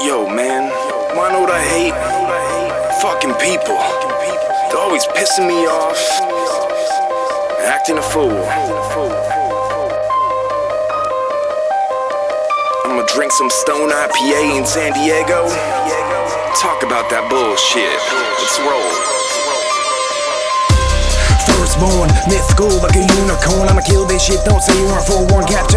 Yo, man, wanna know what I hate? Fucking people. They're always pissing me off, acting a fool. I'ma drink some Stone IPA in San Diego. Talk about that bullshit. Let's roll born Mythical like a unicorn I'ma kill this shit, don't say you aren't forewarned Capture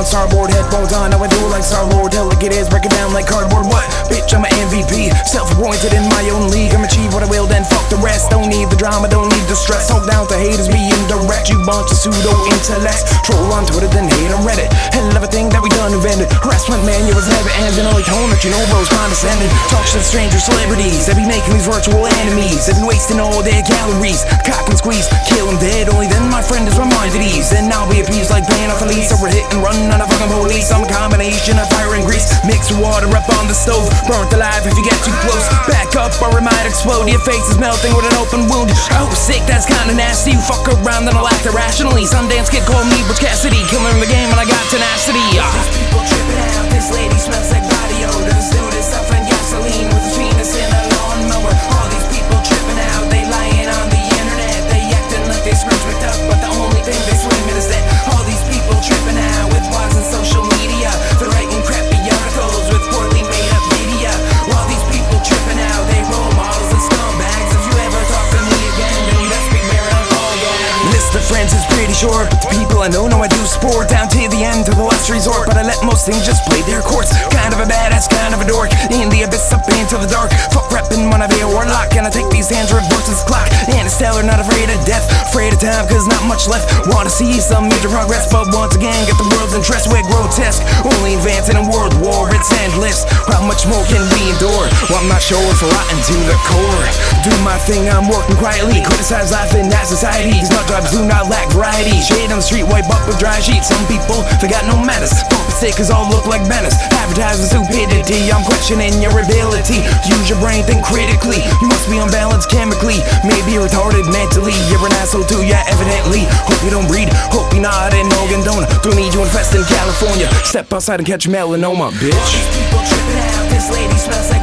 on starboard Headphones on, I do it like Star Lord Delicate is, break it down like cardboard. What? Bitch, I'm an MVP Self-appointed in my own league. I'm achieve what I will, then fuck the rest. Don't need the drama, don't need the stress. Talk down to haters, be bunch of pseudo-intellects Troll on Twitter, then hate on Reddit Hell everything that we done invented Harassment, man, you was never ending Only tone that you know bro's condescending Talk to stranger celebrities They be making these virtual enemies They be wasting all their calories Cock and squeeze kill him dead. Only then my friend is reminded ease. And I'll be appeased like paying off a lease. We're hit and run on a fucking police. I'm a combination of fire and grease. Mix water up on the stove. Burnt alive if you get too close. Back or it might explode. Your face is melting with an open wound. Oh, sick, that's kinda nasty. You fuck around and I'll act irrationally. Some Sundance kid called me Butch Cassidy. Killing the game and I got tenacity. Ah. These people tripping out. This lady smells like know no, I do sport down to the end to the last resort. But I let most things just play their course. Kind of a badass, kind It's not afraid of death. Afraid of time, cause not much left. Wanna see some major progress, but once again, get the world's interest. We're grotesque. Only advancing in world war, it's endless. How much more can we endure? Well, I'm not sure if rotten to the core. Do my thing, I'm working quietly. Criticize life in that society. These nut jobs do not lack variety. Shade on the street, wipe up with dry sheets. Some people, they got no manners. Bumper stickers all look like banners. Advertising stupidity, I'm questioning your ability. Use your brain, think critically. You must be unbalanced chemically. Maybe retarded mentally. You're an asshole too, yeah, evidently. Hope you don't breed. Hope you're not in Ogandona. Don't need you invest in California. Step outside and catch melanoma, bitch. These people tripping out. This lady smells like